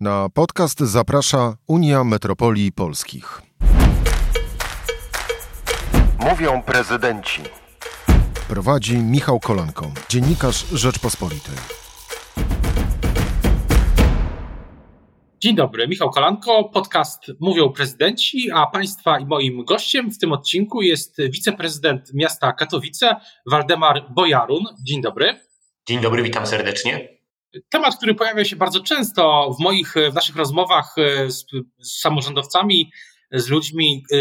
Na podcast zaprasza Unia Metropolii Polskich. Mówią prezydenci. Prowadzi Michał Kolanko, dziennikarz Rzeczpospolitej. Dzień dobry, Michał Kolanko, podcast Mówią Prezydenci, a Państwa i moim gościem w tym odcinku jest wiceprezydent miasta Katowice, Waldemar Bojarun. Dzień dobry. Dzień dobry, witam serdecznie. Temat, który pojawia się bardzo często w moich, w naszych rozmowach e, z, z samorządowcami, z ludźmi, e,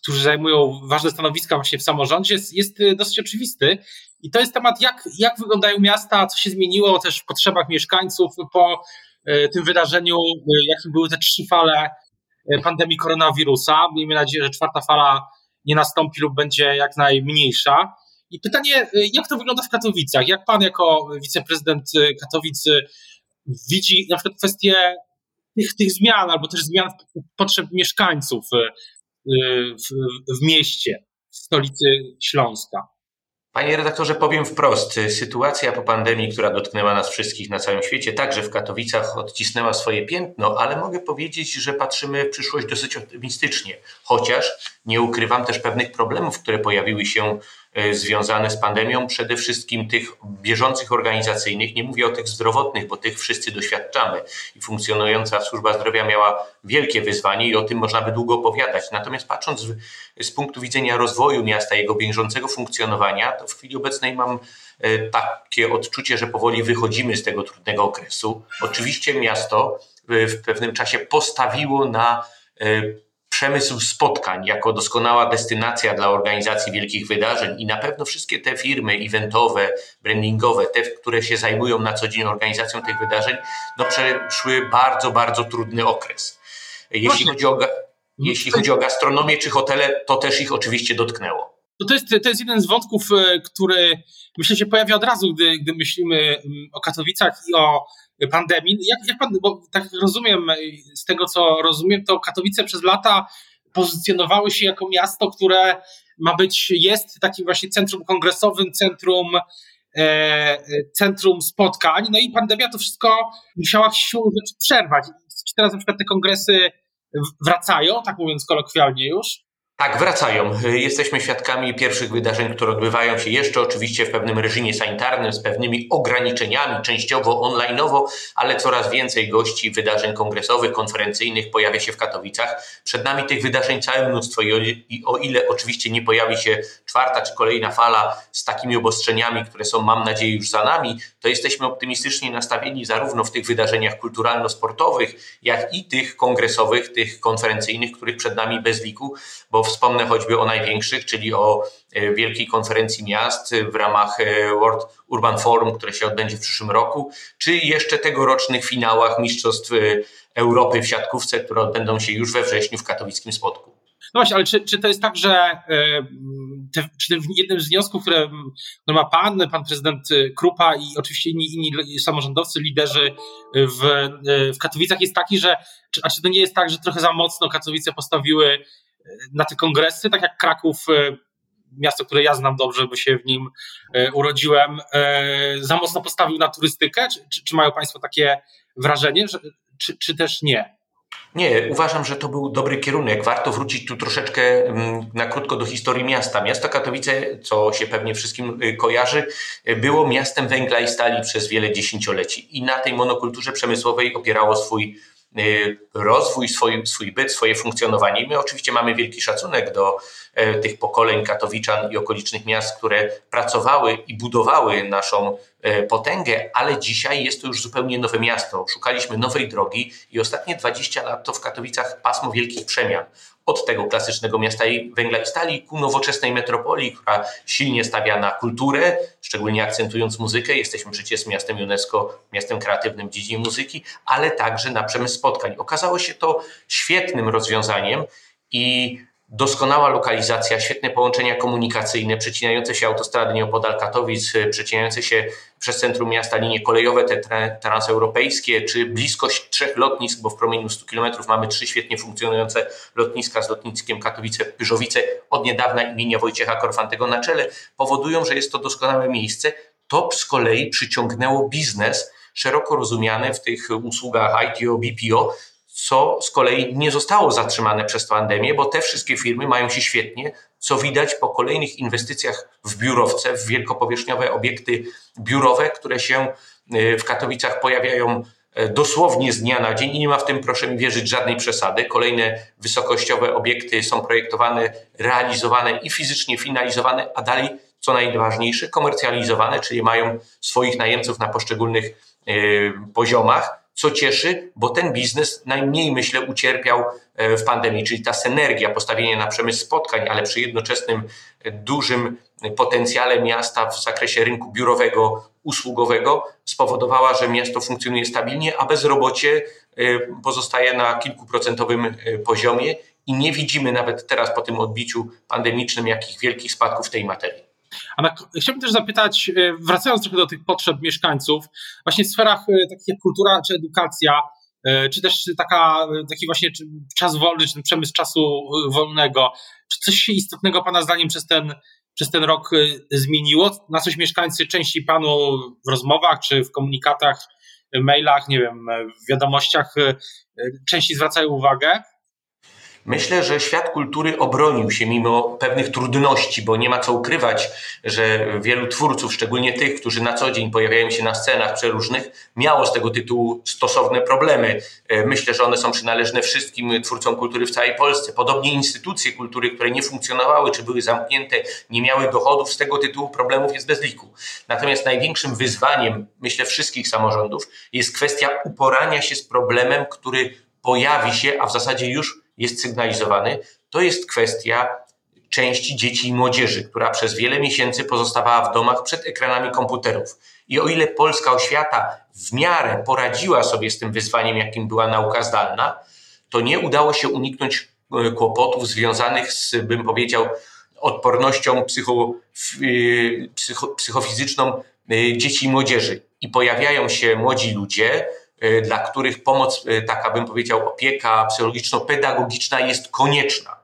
którzy zajmują ważne stanowiska właśnie w samorządzie, jest, jest dosyć oczywisty. I to jest temat, jak, jak wyglądają miasta, co się zmieniło też w potrzebach mieszkańców po e, tym wydarzeniu, jakim były te trzy fale pandemii koronawirusa. Miejmy nadzieję, że czwarta fala nie nastąpi lub będzie jak najmniejsza. I pytanie, y, jak to wygląda w Katowicach? Jak pan jako wiceprezydent y, Katowic y, widzi na przykład kwestię tych, tych zmian, albo też zmian potrzeb mieszkańców w, w mieście, w stolicy Śląska? Panie redaktorze, powiem wprost. Sytuacja po pandemii, która dotknęła nas wszystkich na całym świecie, także w Katowicach odcisnęła swoje piętno, ale mogę powiedzieć, że patrzymy w przyszłość dosyć optymistycznie. Chociaż nie ukrywam też pewnych problemów, które pojawiły się związane z pandemią, przede wszystkim tych bieżących organizacyjnych, nie mówię o tych zdrowotnych, bo tych wszyscy doświadczamy i funkcjonująca służba zdrowia miała wielkie wyzwanie i o tym można by długo opowiadać. Natomiast patrząc z, punktu widzenia rozwoju miasta, jego bieżącego funkcjonowania, to w chwili obecnej mam e, takie odczucie, że powoli wychodzimy z tego trudnego okresu. Oczywiście miasto w pewnym czasie postawiło na e, przemysł spotkań jako doskonała destynacja dla organizacji wielkich wydarzeń i na pewno wszystkie te firmy eventowe, brandingowe, te, które się zajmują na co dzień organizacją tych wydarzeń, no przeszły bardzo, bardzo trudny okres. Jeśli chodzi o, jeśli chodzi o gastronomię czy hotele, to też ich oczywiście dotknęło. To, to, jest, to jest jeden z wątków, e, który myślę się pojawia od razu, gdy, gdy myślimy mm, o Katowicach i o pandemii. Jak, jak pan, bo tak rozumiem, z tego co rozumiem, to Katowice przez lata pozycjonowały się jako miasto, które ma być, jest takim właśnie centrum kongresowym, centrum, e, centrum spotkań. No i pandemia to wszystko musiała siłą rzeczy przerwać. Czy teraz na przykład te kongresy wracają, tak mówiąc kolokwialnie już? Tak, wracają. Jesteśmy świadkami pierwszych wydarzeń, które odbywają się jeszcze oczywiście w pewnym reżimie sanitarnym, z pewnymi ograniczeniami, częściowo onlineowo, ale coraz więcej gości wydarzeń kongresowych, konferencyjnych pojawia się w Katowicach. Przed nami tych wydarzeń całe mnóstwo i o ile oczywiście nie pojawi się czwarta czy kolejna fala z takimi obostrzeniami, które są, mam nadzieję, już za nami, to jesteśmy optymistycznie nastawieni zarówno w tych wydarzeniach kulturalno-sportowych, jak i tych kongresowych, tych konferencyjnych, których przed nami bez liku, bo Wspomnę choćby o największych, czyli o e, Wielkiej Konferencji Miast w ramach e, World Urban Forum, które się odbędzie w przyszłym roku, czy jeszcze tegorocznych finałach Mistrzostw e, Europy w siatkówce, które odbędą się już we wrześniu w katowickim spotku. No właśnie, ale czy, czy to jest tak, że te, czy jednym z wniosków, które, które ma pan, pan prezydent Krupa i oczywiście inni, inni samorządowcy, liderzy w, w Katowicach jest taki, że czy, a czy to nie jest tak, że trochę za mocno Katowice postawiły na te kongresy, tak jak Kraków, e, miasto, które ja znam dobrze, bo się w nim e, urodziłem, e, za mocno postawił na turystykę? Czy, czy, czy mają Państwo takie wrażenie, że, czy, czy też nie? Nie, uważam, że to był dobry kierunek. Warto wrócić tu troszeczkę mm, na krótko do historii miasta. Miasto Katowice, co się pewnie wszystkim kojarzy, było miastem węgla i stali przez wiele dziesięcioleci i na tej monokulturze przemysłowej opierało swój Y, rozwój, swój, swój byt, swoje funkcjonowanie. I my oczywiście mamy wielki szacunek do e, tych pokoleń katowiczan i okolicznych miast, które pracowały i budowały naszą e, potęgę, ale dzisiaj jest to już zupełnie nowe miasto. Szukaliśmy nowej drogi i ostatnie 20 lat to w Katowicach pasmo wielkich przemian od tego klasycznego miasta węgla i stali ku nowoczesnej metropolii, która silnie stawia na kulturę, szczególnie akcentując muzykę. Jesteśmy przecież miastem UNESCO, miastem kreatywnym w dziedzinie muzyki, ale także na przemysł spotkań. Okazało się to świetnym rozwiązaniem i doskonała lokalizacja, świetne połączenia komunikacyjne, przecinające się autostrady nieopodal Katowic, przecinające się przez centrum miasta linie kolejowe, te transeuropejskie, czy bliskość trzech lotnisk, bo w promieniu 100 km mamy trzy świetnie funkcjonujące lotniska z lotniskiem Katowice-Pyżowice od niedawna imienia Wojciecha Korfantego na czele, powodują, że jest to doskonałe miejsce. To z kolei przyciągnęło biznes, szeroko rozumiane w tych usługach ITO, BPO, co z kolei nie zostało zatrzymane przez pandemię, bo te wszystkie firmy mają się świetnie, co widać po kolejnych inwestycjach w biurowce, w wielkopowierzchniowe obiekty biurowe, które się y, w Katowicach pojawiają y, dosłownie z dnia na dzień i nie ma w tym, proszę mi wierzyć, żadnej przesady. Kolejne wysokościowe obiekty są projektowane, realizowane i fizycznie finalizowane, a dalej, co najważniejsze, komercjalizowane, czyli mają swoich najemców na poszczególnych y, poziomach co cieszy, bo ten biznes najmniej, myślę, ucierpiał e, w pandemii, czyli ta synergia, postawienie na przemysł spotkań, ale przy jednoczesnym e, dużym potencjale miasta w zakresie rynku biurowego, usługowego spowodowała, że miasto funkcjonuje stabilnie, a bezrobocie e, pozostaje na kilkuprocentowym poziomie i nie widzimy nawet teraz po tym odbiciu pandemicznym jakich wielkich spadków w tej materii. A na, chciałbym też zapytać, e, wracając trochę do tych potrzeb mieszkańców, właśnie w sferach e, takich jak kultura czy edukacja, e, czy też taka, taki właśnie czas wolny, czy ten przemysł czasu wolnego, czy coś się istotnego Pana zdaniem przez ten, przez ten rok zmieniło? Na coś mieszkańcy częściej Panu w rozmowach, czy w komunikatach, mailach, nie wiem, w wiadomościach częściej zwracają uwagę? Myślę, że świat kultury obronił się mimo pewnych trudności, bo nie ma co ukrywać, że wielu twórców, szczególnie tych, którzy na co dzień pojawiają się na scenach przeróżnych, miało z tego tytułu stosowne problemy. E, myślę, że one są przynależne wszystkim twórcom kultury w całej Polsce. Podobnie instytucje kultury, które nie funkcjonowały czy były zamknięte, nie miały dochodów, z tego tytułu problemów jest bez liku. Natomiast największym wyzwaniem, myślę, wszystkich samorządów jest kwestia uporania się z problemem, który pojawi się, a w zasadzie już jest sygnalizowany, to jest kwestia części dzieci i młodzieży, która przez wiele miesięcy pozostawała w domach przed ekranami komputerów. I o ile polska oświata w miarę poradziła sobie z tym wyzwaniem, jakim była nauka zdalna, to nie udało się uniknąć e, kłopotów związanych z, bym powiedział, odpornością psycho, e, psycho, psychofizyczną e, dzieci i młodzieży. I pojawiają się młodzi ludzie, dla których pomoc, y, taka bym powiedział, opieka psychologiczno-pedagogiczna jest konieczna.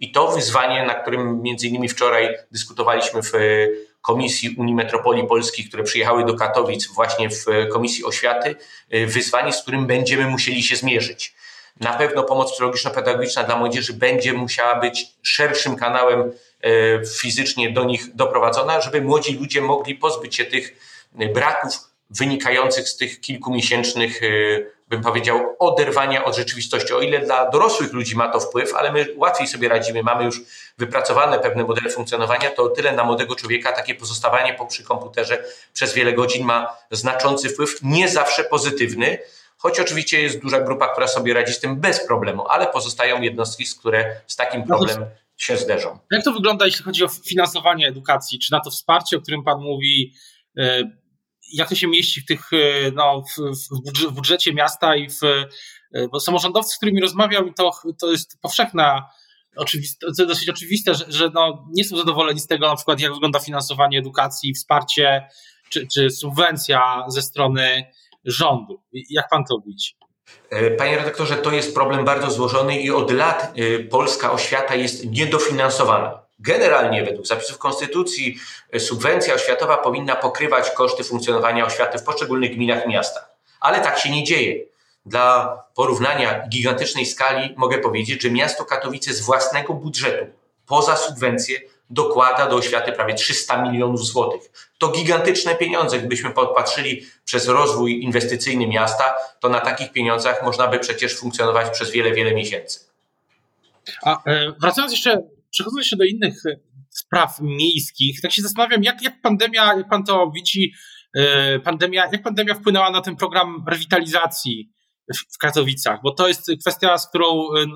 I to wyzwanie, na którym między innymi wczoraj dyskutowaliśmy w y, Komisji Unii Metropolii Polskich, które przyjechały do Katowic właśnie w Komisji Oświaty, wyzwanie, z którym będziemy musieli się zmierzyć. Na pewno pomoc psychologiczno-pedagogiczna dla młodzieży będzie musiała być szerszym kanałem fizycznie do nich doprowadzona, żeby młodzi ludzie mogli pozbyć się tych braków, wynikających z tych kilkumiesięcznych, y, bym powiedział, oderwania od rzeczywistości. O ile dla dorosłych ludzi ma to wpływ, ale my łatwiej sobie radzimy, mamy już wypracowane pewne modele funkcjonowania, to o tyle na młodego człowieka takie pozostawanie po przy komputerze przez wiele godzin ma znaczący wpływ, nie zawsze pozytywny, choć oczywiście jest duża grupa, która sobie radzi z tym bez problemu, ale pozostają jednostki, które z takim no problemem się zderzą. Jak to wygląda, jeśli chodzi o finansowanie edukacji? Czy na to wsparcie, o którym Pan mówi, y, jak to się mieści w tych, e, no, w, budżecie miasta i w, e, bo samorządowcy, z którymi rozmawiam, to, to jest powszechna oczywiste, dosyć oczywiste, że, że no, nie są zadowoleni z tego, na przykład jak wygląda finansowanie edukacji, wsparcie czy, czy subwencja ze strony rządu. Jak pan to widzi? E, panie redaktorze, to jest problem bardzo złożony i od lat polska oświata jest niedofinansowana. Generalnie według zapisów Konstytucji e, subwencja oświatowa powinna pokrywać koszty funkcjonowania oświaty w poszczególnych gminach i miastach. Ale tak się nie dzieje. Dla porównania gigantycznej skali mogę powiedzieć, że miasto Katowice z własnego budżetu poza subwencję dokłada do oświaty prawie 300 milionów złotych. To gigantyczne pieniądze. Gdybyśmy popatrzyli przez rozwój inwestycyjny miasta, to na takich pieniądzach można by przecież funkcjonować przez wiele, wiele miesięcy. A e, wracając jeszcze przechodząc jeszcze do innych e, spraw miejskich, tak się zastanawiam, jak, jak pandemia, jak pan to widzi, e, pandemia, jak pandemia wpłynęła na ten program rewitalizacji w, Katowicach, bo to jest kwestia, z którą, e,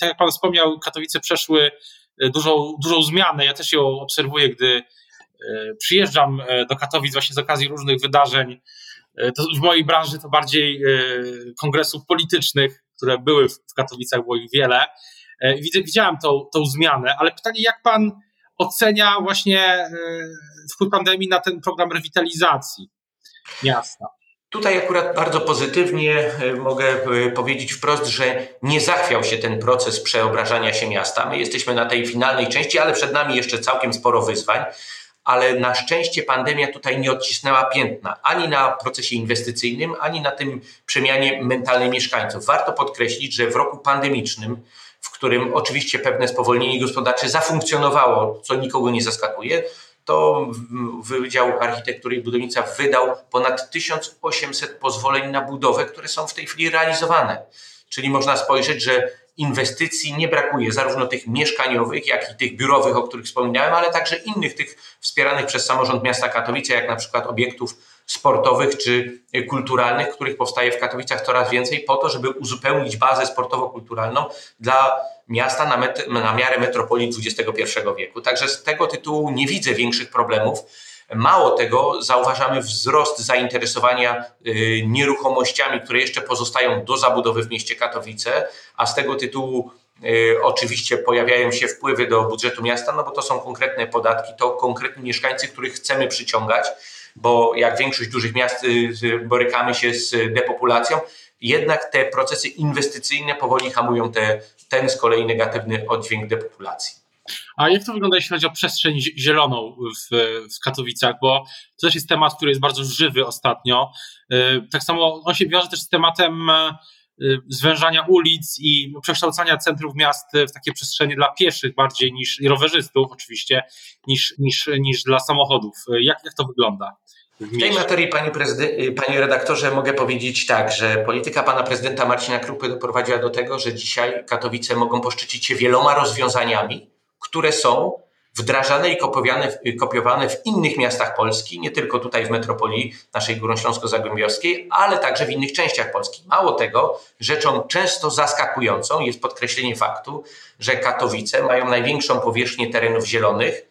tak jak pan wspomniał, Katowice przeszły dużą, dużą zmianę. Ja też ją obserwuję, gdy przyjeżdżam do Katowic właśnie z okazji różnych wydarzeń. To w mojej branży to bardziej kongresów politycznych, które były w Katowicach, było ich wiele. E, widziałam tą, tą zmianę, ale pytanie, jak pan ocenia właśnie e, wpływ pandemii na ten program rewitalizacji miasta? Tutaj akurat bardzo pozytywnie e, mogę powiedzieć wprost, że nie zachwiał się ten proces przeobrażania się miasta. My jesteśmy na tej finalnej części, ale przed nami jeszcze całkiem sporo wyzwań. Ale na szczęście pandemia tutaj nie odcisnęła piętna ani na procesie inwestycyjnym, ani na tym przemianie mentalnej mieszkańców. Warto podkreślić, że w roku pandemicznym, w którym oczywiście pewne spowolnienie gospodarcze zafunkcjonowało, co nikogo nie zaskakuje, to Wydział Architektury i Budownictwa wydał ponad 1800 pozwoleń na budowę, które są w tej chwili realizowane. Czyli można spojrzeć, że inwestycji nie brakuje, zarówno tych mieszkaniowych, jak i tych biurowych, o których wspominałem, ale także innych tych wspieranych przez samorząd miasta Katowice, jak na przykład obiektów sportowych czy kulturalnych, których powstaje w Katowicach coraz więcej, po to, żeby uzupełnić bazę sportowo-kulturalną dla miasta na, met- na miarę metropolii XXI wieku. Także z tego tytułu nie widzę większych problemów. Mało tego, zauważamy wzrost zainteresowania y, nieruchomościami, które jeszcze pozostają do zabudowy w mieście Katowice, a z tego tytułu y, oczywiście pojawiają się wpływy do budżetu miasta, no bo to są konkretne podatki, to konkretni mieszkańcy, których chcemy przyciągać, bo jak większość dużych miast y, borykamy się z depopulacją, jednak te procesy inwestycyjne powoli hamują te, ten z kolei negatywny oddźwięk depopulacji. A jak to wygląda, jeśli chodzi o przestrzeń zieloną w, w Katowicach? Bo to też jest temat, który jest bardzo żywy ostatnio. Y, tak samo on się wiąże też z tematem y, zwężania ulic i przekształcania centrów miast w takie przestrzenie dla pieszych bardziej niż i rowerzystów oczywiście, niż, niż, niż dla samochodów. Jak, jak to wygląda? W tej materii, panie, panie redaktorze, mogę powiedzieć tak, że polityka pana prezydenta Marcina Krupy doprowadziła do tego, że dzisiaj Katowice mogą poszczycić się wieloma rozwiązaniami, które są wdrażane i kopiowane, kopiowane w innych miastach Polski, nie tylko tutaj w metropolii naszej Górnośląsko-Zagłębiowskiej, ale także w innych częściach Polski. Mało tego, rzeczą często zaskakującą jest podkreślenie faktu, że Katowice mają największą powierzchnię terenów zielonych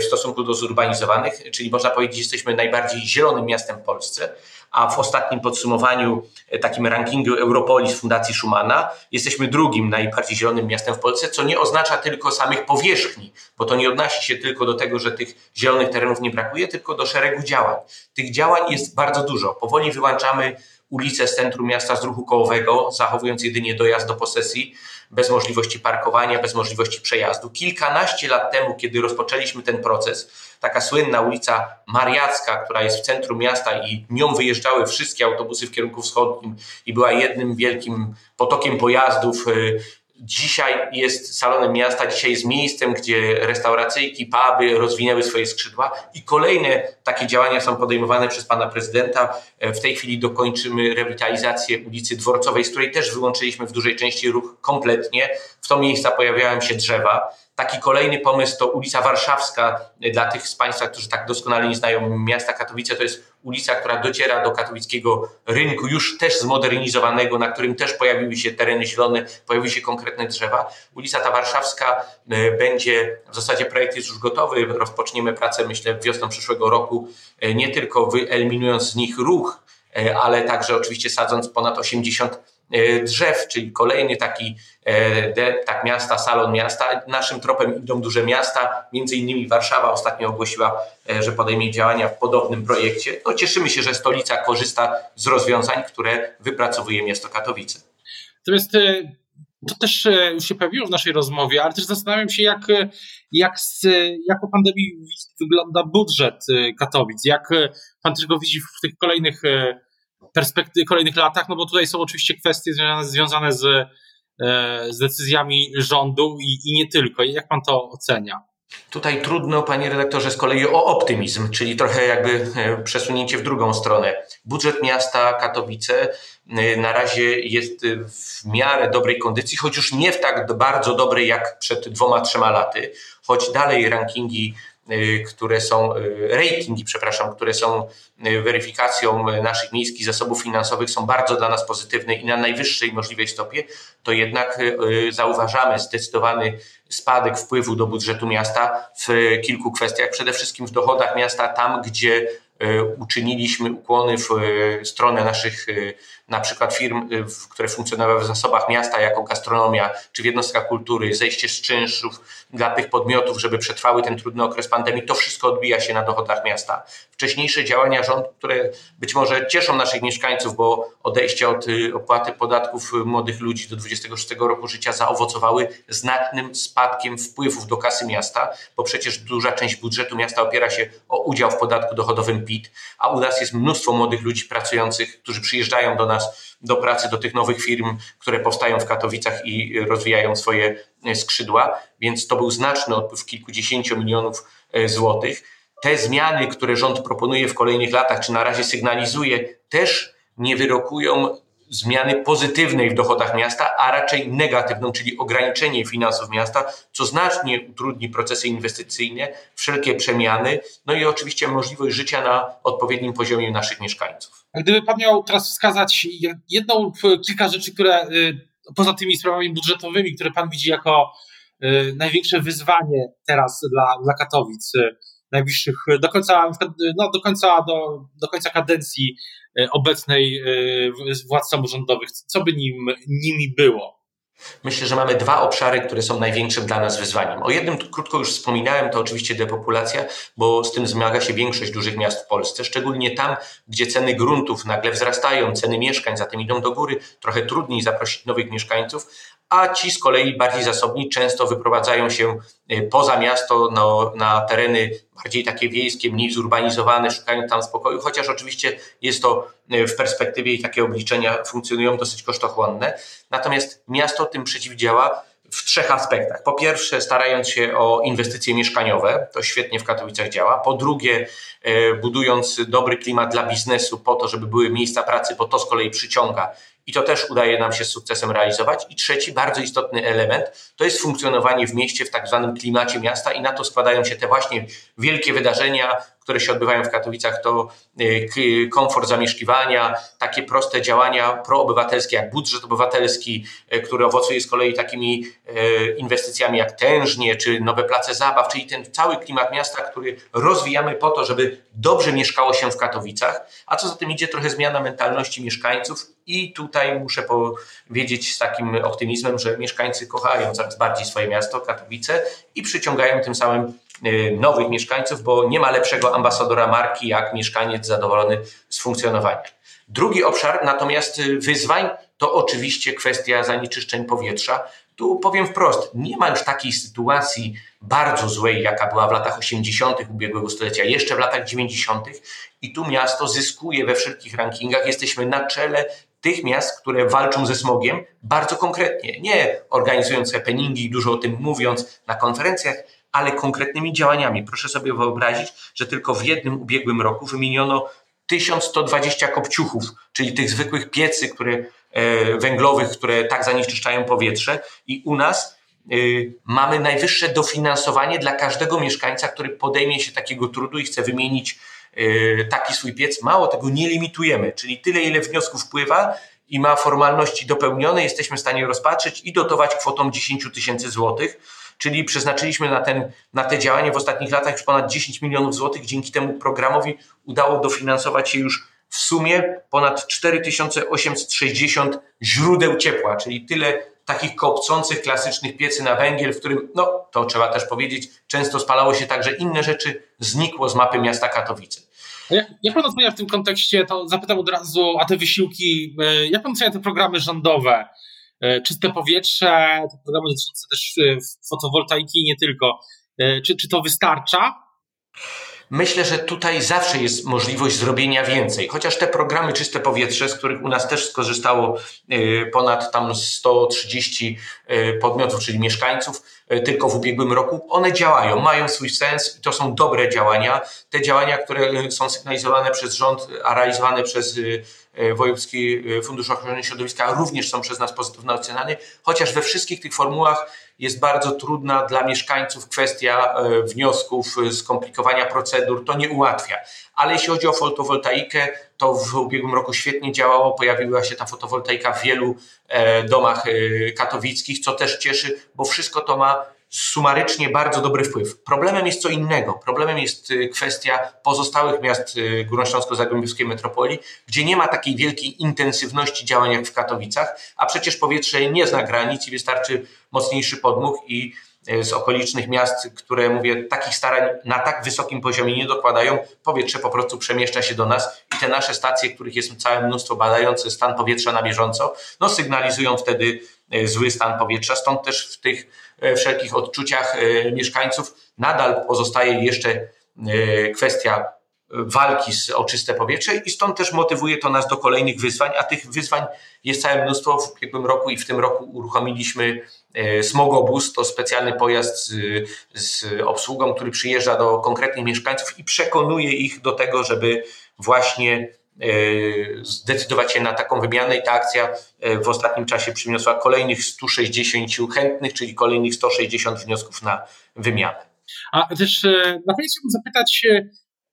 w stosunku do zurbanizowanych, czyli można powiedzieć, że jesteśmy najbardziej zielonym miastem w Polsce a w ostatnim podsumowaniu, e, takim rankingu Europolis Fundacji Schumana, jesteśmy drugim najbardziej zielonym miastem w Polsce, co nie oznacza tylko samych powierzchni, bo to nie odnosi się tylko do tego, że tych zielonych terenów nie brakuje, tylko do szeregu działań. Tych działań jest bardzo dużo. Powoli wyłączamy ulice z centrum miasta z ruchu kołowego, zachowując jedynie dojazd do posesji, bez możliwości parkowania, bez możliwości przejazdu. Kilkanaście lat temu, kiedy rozpoczęliśmy ten proces, taka słynna ulica Mariacka, która jest w centrum miasta i nią wyjeżdżały wszystkie autobusy w kierunku wschodnim i była jednym wielkim potokiem pojazdów y, Dzisiaj jest salonem miasta, dzisiaj jest miejscem, gdzie restauracyjki, puby rozwinęły swoje skrzydła i kolejne takie działania są podejmowane przez pana prezydenta. W tej chwili dokończymy rewitalizację ulicy Dworcowej, z której też wyłączyliśmy w dużej części ruch kompletnie. W to miejsca pojawiają się drzewa. Taki kolejny pomysł to ulica Warszawska. Dla tych z Państwa, którzy tak doskonale nie znają miasta Katowice, to jest ulica, która dociera do katowickiego rynku, już też zmodernizowanego, na którym też pojawiły się tereny zielone, pojawiły się konkretne drzewa. Ulica ta Warszawska e, będzie, w zasadzie projekt jest już gotowy, rozpoczniemy pracę myślę wiosną przyszłego roku, e, nie tylko wyeliminując z nich ruch, e, ale także oczywiście sadząc ponad 80 E, drzew, czyli kolejny taki e, tak miasta, salon miasta. Naszym tropem idą duże miasta, między innymi Warszawa ostatnio ogłosiła, e, że podejmie działania w podobnym projekcie. No, cieszymy się, że stolica korzysta z rozwiązań, które wypracowuje miasto Katowice. Natomiast to też już się pojawiło w naszej rozmowie, ale też zastanawiam się, jak, jak, z, jak po pandemii wygląda budżet Katowic, jak pan też go widzi w tych kolejnych perspektyw, kolejnych latach, no bo tutaj są oczywiście kwestie związane, związane z, e, z decyzjami rządu i, i nie tylko. Jak pan to ocenia? Tutaj trudno, panie redaktorze, z kolei o optymizm, czyli trochę jakby e, przesunięcie w drugą stronę. Budżet miasta Katowice e, na razie jest w miarę dobrej kondycji, choć już nie w tak bardzo dobrej jak przed dwoma, trzema laty, choć dalej rankingi które są, y, ratingi, przepraszam, które są y, weryfikacją naszych miejskich zasobów finansowych są bardzo dla nas pozytywne i na najwyższej możliwej stopie, to jednak zauważamy zdecydowany spadek wpływu do budżetu miasta w kilku kwestiach. Przede wszystkim w dochodach miasta, tam gdzie uczyniliśmy ukłony w stronę naszych na przykład firm, które funkcjonowały w zasobach miasta jako gastronomia czy w jednostkach kultury, zejście z czynszów dla tych podmiotów, żeby przetrwały ten trudny okres pandemii, to wszystko odbija się na dochodach miasta. Wcześniejsze działania rządu, które być może cieszą naszych mieszkańców, bo odejście od opłaty podatków młodych ludzi do 26 roku życia zaowocowały znacznym spadkiem wpływów do kasy miasta, bo przecież duża część budżetu miasta opiera się o udział w podatku dochodowym A u nas jest mnóstwo młodych ludzi pracujących, którzy przyjeżdżają do nas do pracy, do tych nowych firm, które powstają w Katowicach i rozwijają swoje skrzydła, więc to był znaczny odpływ kilkudziesięciu milionów e, złotych. Te zmiany, które rząd proponuje w kolejnych latach, czy na razie sygnalizuje, też nie wyrokują zmiany pozytywnej w dochodach miasta, a raczej negatywną, czyli ograniczenie finansów miasta, co znacznie utrudni procesy inwestycyjne, wszelkie przemiany, no i oczywiście możliwość życia na odpowiednim poziomie naszych mieszkańców. Gdyby Pan miał teraz wskazać jedną lub kilka rzeczy, które y, poza tymi sprawami budżetowymi, które Pan widzi jako y, największe wyzwanie teraz dla, dla Katowic, y, najbliższych, do końca, no, do końca, do, do końca kadencji obecnej e, władz samorządowych. Co by nim, nimi było? Myślę, że mamy dwa obszary, które są największym dla nas wyzwaniem. O jednym krótko już wspominałem, to oczywiście depopulacja, bo z tym zmaga się większość dużych miast w Polsce, szczególnie tam, gdzie ceny gruntów nagle wzrastają, ceny mieszkań zatem idą do góry, trochę trudniej zaprosić nowych mieszkańców, a ci z kolei bardziej zasobni często wyprowadzają się y, poza miasto no, na tereny bardziej takie wiejskie, mniej zurbanizowane, szukają tam spokoju, chociaż oczywiście jest to y, w perspektywie i takie obliczenia funkcjonują dosyć kosztochłonne. Natomiast miasto tym przeciwdziała w trzech aspektach. Po pierwsze, starając się o inwestycje mieszkaniowe, to świetnie w Katowicach działa. Po drugie, y, budując dobry klimat dla biznesu po to, żeby były miejsca pracy, bo to z kolei przyciąga i to też udaje nam się z sukcesem realizować. I trzeci, bardzo istotny element, to jest funkcjonowanie w mieście w tak zwanym klimacie miasta i na to składają się te właśnie wielkie wydarzenia, które się odbywają w Katowicach, to y, komfort zamieszkiwania, takie proste działania proobywatelskie jak budżet obywatelski, y, który owocuje z kolei takimi y, inwestycjami jak tężnie czy nowe place zabaw, czyli ten cały klimat miasta, który rozwijamy po to, żeby dobrze mieszkało się w Katowicach, a co za tym idzie trochę zmiana mentalności mieszkańców i tutaj muszę powiedzieć z takim optymizmem, że mieszkańcy kochają coraz bardziej swoje miasto, Katowice i przyciągają tym samym nowych mieszkańców, bo nie ma lepszego ambasadora marki jak mieszkaniec zadowolony z funkcjonowania. Drugi obszar natomiast y, wyzwań to oczywiście kwestia zanieczyszczeń powietrza. Tu powiem wprost, nie ma już takiej sytuacji bardzo złej, jaka była w latach 80. ubiegłego stulecia, jeszcze w latach 90. I tu miasto zyskuje we wszelkich rankingach. Jesteśmy na czele tych miast, które walczą ze smogiem bardzo konkretnie. Nie organizując happeningi, dużo o tym mówiąc na konferencjach, ale konkretnymi działaniami. Proszę sobie wyobrazić, że tylko w jednym ubiegłym roku wymieniono 1120 kopciuchów, czyli tych zwykłych piecy które, e, węglowych, które tak zanieczyszczają powietrze i u nas e, mamy najwyższe dofinansowanie dla każdego mieszkańca, który podejmie się takiego trudu i chce wymienić e, taki swój piec. Mało tego, nie limitujemy, czyli tyle, ile wniosków wpływa i ma formalności dopełnione, jesteśmy w stanie rozpatrzeć i dotować kwotą 10 tysięcy złotych czyli przeznaczyliśmy na, ten, na te działanie w ostatnich latach już ponad 10 milionów złotych. Dzięki temu programowi udało dofinansować się już w sumie ponad 4860 źródeł ciepła, czyli tyle takich kopcących, klasycznych piecy na węgiel, w którym, no to trzeba też powiedzieć, często spalało się także inne rzeczy, znikło z mapy miasta Katowice. Jak pan ocenia w tym kontekście, to zapytam od razu, a te wysiłki, e, jak pan ocenia te programy rządowe? E, czyste powietrze, te programy dotyczące też e, fotowoltaiki i nie tylko. E, czy, czy to wystarcza? Myślę, że tutaj zawsze jest możliwość zrobienia więcej. Chociaż te programy Czyste Powietrze, z których u nas też skorzystało ponad tam 130 podmiotów, czyli mieszkańców, tylko w ubiegłym roku, one działają, mają swój sens i to są dobre działania. Te działania, które są sygnalizowane przez rząd, a realizowane przez Wojewódzki e, Fundusz Ochrony Środowiska również są przez nas pozytywnie oceniane, chociaż we wszystkich tych formułach jest bardzo trudna dla mieszkańców kwestia e, wniosków, skomplikowania procedur, to nie ułatwia. Ale jeśli chodzi o fotowoltaikę, to w ubiegłym roku świetnie działało, pojawiła się ta fotowoltaika w wielu domach katowickich, co też cieszy, bo wszystko to ma sumarycznie bardzo dobry wpływ. Problemem jest co innego. Problemem jest y, kwestia pozostałych miast y, Górnośląsko-Zagłębiowskiej metropolii, gdzie nie ma takiej wielkiej intensywności działań jak w Katowicach, a przecież powietrze nie zna granic i wystarczy mocniejszy podmuch i y, z okolicznych miast, które mówię, takich starań na tak wysokim poziomie nie dokładają, powietrze po prostu przemieszcza się do nas i te nasze stacje, których jest całe mnóstwo badające stan powietrza na bieżąco, no sygnalizują wtedy zły stan powietrza. Stąd też w tych wszelkich odczuciach e, mieszkańców. Nadal pozostaje jeszcze e, kwestia walki z o czyste powietrze i stąd też motywuje to nas do kolejnych wyzwań, a tych wyzwań jest całe mnóstwo. W ubiegłym roku i w tym roku uruchomiliśmy Smogobus, to specjalny pojazd z, z obsługą, który przyjeżdża do konkretnych mieszkańców i przekonuje ich do tego, żeby właśnie E, zdecydować się na taką wymianę i ta akcja e, w ostatnim czasie przyniosła kolejnych 160 chętnych, czyli kolejnych 160 wniosków na wymianę. A też e, na koniec chciałbym zapytać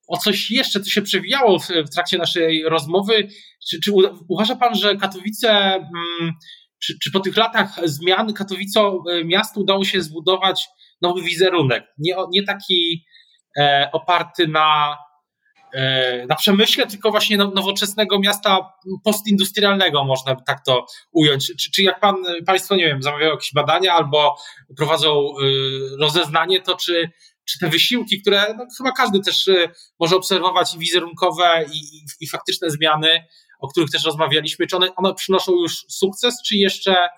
o coś jeszcze, co się przewijało w, w trakcie naszej rozmowy. Czy, czy, uważa Pan, że Katowice, mm, czy, czy po tych latach zmian Katowice miastu udało się zbudować nowy wizerunek? Nie, nie taki e, oparty na E, na przemyśle, tylko właśnie nowoczesnego miasta postindustrialnego, można tak to ująć. Czy, czy jak pan, Państwo, nie wiem, zamawiają jakieś badania albo prowadzą y, rozeznanie, to czy, czy te wysiłki, które no, chyba każdy też y, może obserwować i wizerunkowe i, i, i faktyczne zmiany, o których też rozmawialiśmy, czy one, one przynoszą już sukces, czy jeszcze,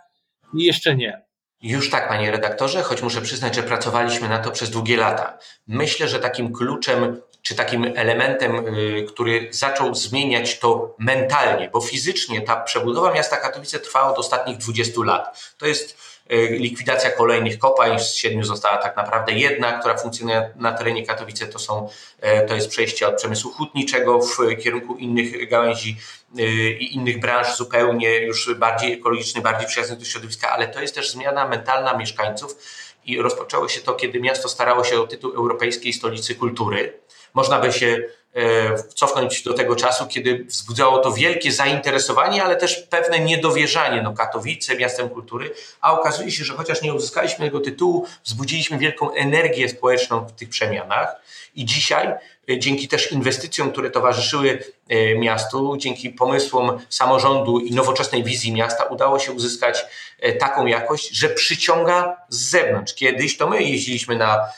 jeszcze nie? Już tak, panie redaktorze, choć muszę przyznać, że pracowaliśmy na to przez długie lata. Myślę, że takim kluczem czy takim elementem, y, który zaczął zmieniać to mentalnie, bo fizycznie ta przebudowa miasta Katowice trwała od ostatnich 20 lat. To jest y, likwidacja kolejnych kopalń, z siedmiu została tak naprawdę jedna, która funkcjonuje na terenie Katowice, to, są, y, to jest przejście od przemysłu hutniczego w kierunku innych gałęzi i innych branż zupełnie już bardziej ekologicznych, bardziej przyjaznych do środowiska, ale to jest też zmiana mentalna mieszkańców i rozpoczęło się to, kiedy miasto starało się o tytuł Europejskiej Stolicy Kultury można by się e, cofnąć do tego czasu, kiedy wzbudzało to wielkie zainteresowanie, ale też pewne niedowierzanie. No, Katowice, miastem kultury, a okazuje się, że chociaż nie uzyskaliśmy tego tytułu, wzbudziliśmy wielką energię społeczną w tych przemianach. I dzisiaj, e, dzięki też inwestycjom, które towarzyszyły e, miastu, dzięki pomysłom samorządu i nowoczesnej wizji miasta, udało się uzyskać taką jakość, że przyciąga z zewnątrz. Kiedyś to my jeździliśmy na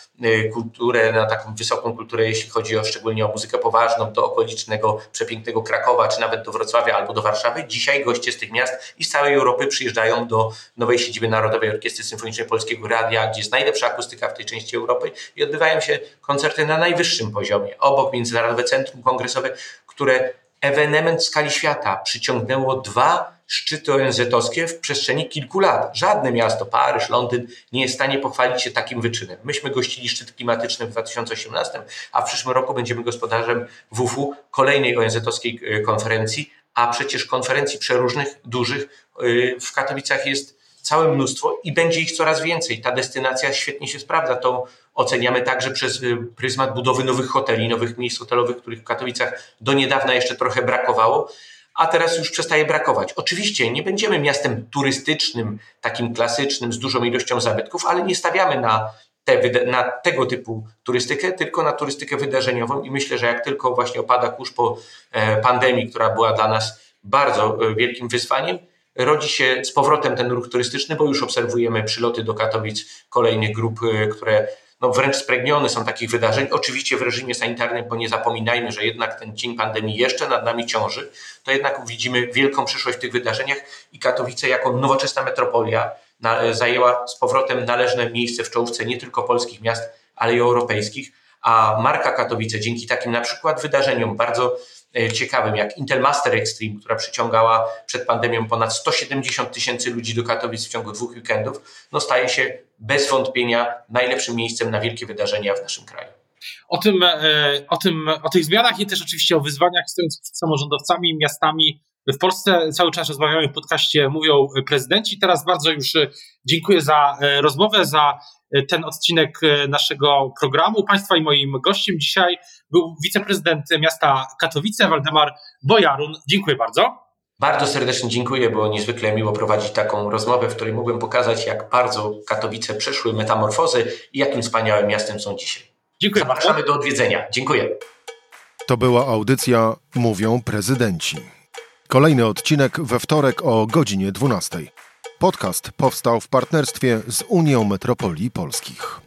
kulturę, na taką wysoką kulturę, jeśli chodzi o szczególnie o muzykę poważną, do okolicznego, przepięknego Krakowa, czy nawet do Wrocławia albo do Warszawy. Dzisiaj goście z tych miast i z całej Europy przyjeżdżają do nowej siedziby Narodowej Orkiestry Symfonicznej Polskiego Radia, gdzie jest najlepsza akustyka w tej części Europy i odbywają się koncerty na najwyższym poziomie. Obok Międzynarodowe Centrum Kongresowe, które ewenement w skali świata przyciągnęło dwa szczyty ONZ-owskie w przestrzeni kilku lat. Żadne miasto, Paryż, Londyn, nie jest w stanie pochwalić się takim wyczynem. Myśmy gościli szczyt klimatyczny w 2018, a w przyszłym roku będziemy gospodarzem WUF-u kolejnej ONZ-owskiej e, konferencji, a przecież konferencji przeróżnych, dużych e, w Katowicach jest całe mnóstwo i będzie ich coraz więcej. Ta destynacja świetnie się sprawdza. To oceniamy także przez e, pryzmat budowy nowych hoteli, nowych miejsc hotelowych, których w Katowicach do niedawna jeszcze trochę brakowało a teraz już przestaje brakować. Oczywiście nie będziemy miastem turystycznym, takim klasycznym, z dużą ilością zabytków, ale nie stawiamy na, te, na tego typu turystykę, tylko na turystykę wydarzeniową i myślę, że jak tylko właśnie opada kurz po e, pandemii, która była dla nas bardzo e, wielkim wyzwaniem, rodzi się z powrotem ten ruch turystyczny, bo już obserwujemy przyloty do Katowic kolejnych grup, które no wręcz spragnione są takich wydarzeń. Oczywiście w reżimie sanitarnym, bo nie zapominajmy, że jednak ten dzień pandemii jeszcze nad nami ciąży, to jednak widzimy wielką przyszłość w tych wydarzeniach i Katowice jako nowoczesna metropolia zajęła z powrotem należne miejsce w czołówce nie tylko polskich miast, ale i europejskich. A marka Katowice dzięki takim na przykład wydarzeniom bardzo ciekawym, jak Intel Master Extreme, która przyciągała przed pandemią ponad 170 tysięcy ludzi do Katowic w ciągu dwóch weekendów, no staje się bez wątpienia najlepszym miejscem na wielkie wydarzenia w naszym kraju. O tym, e, o tym, o tych zmianach i też oczywiście o wyzwaniach stojących przed samorządowcami, miastami w Polsce cały czas rozmawiamy w podcaście, mówią prezydenci. Teraz bardzo już e, dziękuję za rozmowę, za ten odcinek naszego programu. Państwa i moim gościem dzisiaj był wiceprezydent miasta Katowice, Waldemar Bojarun. Dziękuję bardzo. Bardzo serdecznie dziękuję, bo niezwykle miło prowadzić taką rozmowę, w której mógłbym pokazać, jak bardzo Katowice przeszły metamorfozy i jakim wspaniałym miastem są dzisiaj. Dziękuję Zapraszamy bardzo. do odwiedzenia. Dziękuję. To była audycja Mówią Prezydenci. Kolejny odcinek we wtorek o godzinie 12. Podcast powstał w partnerstwie z Unią Metropolii Polskich.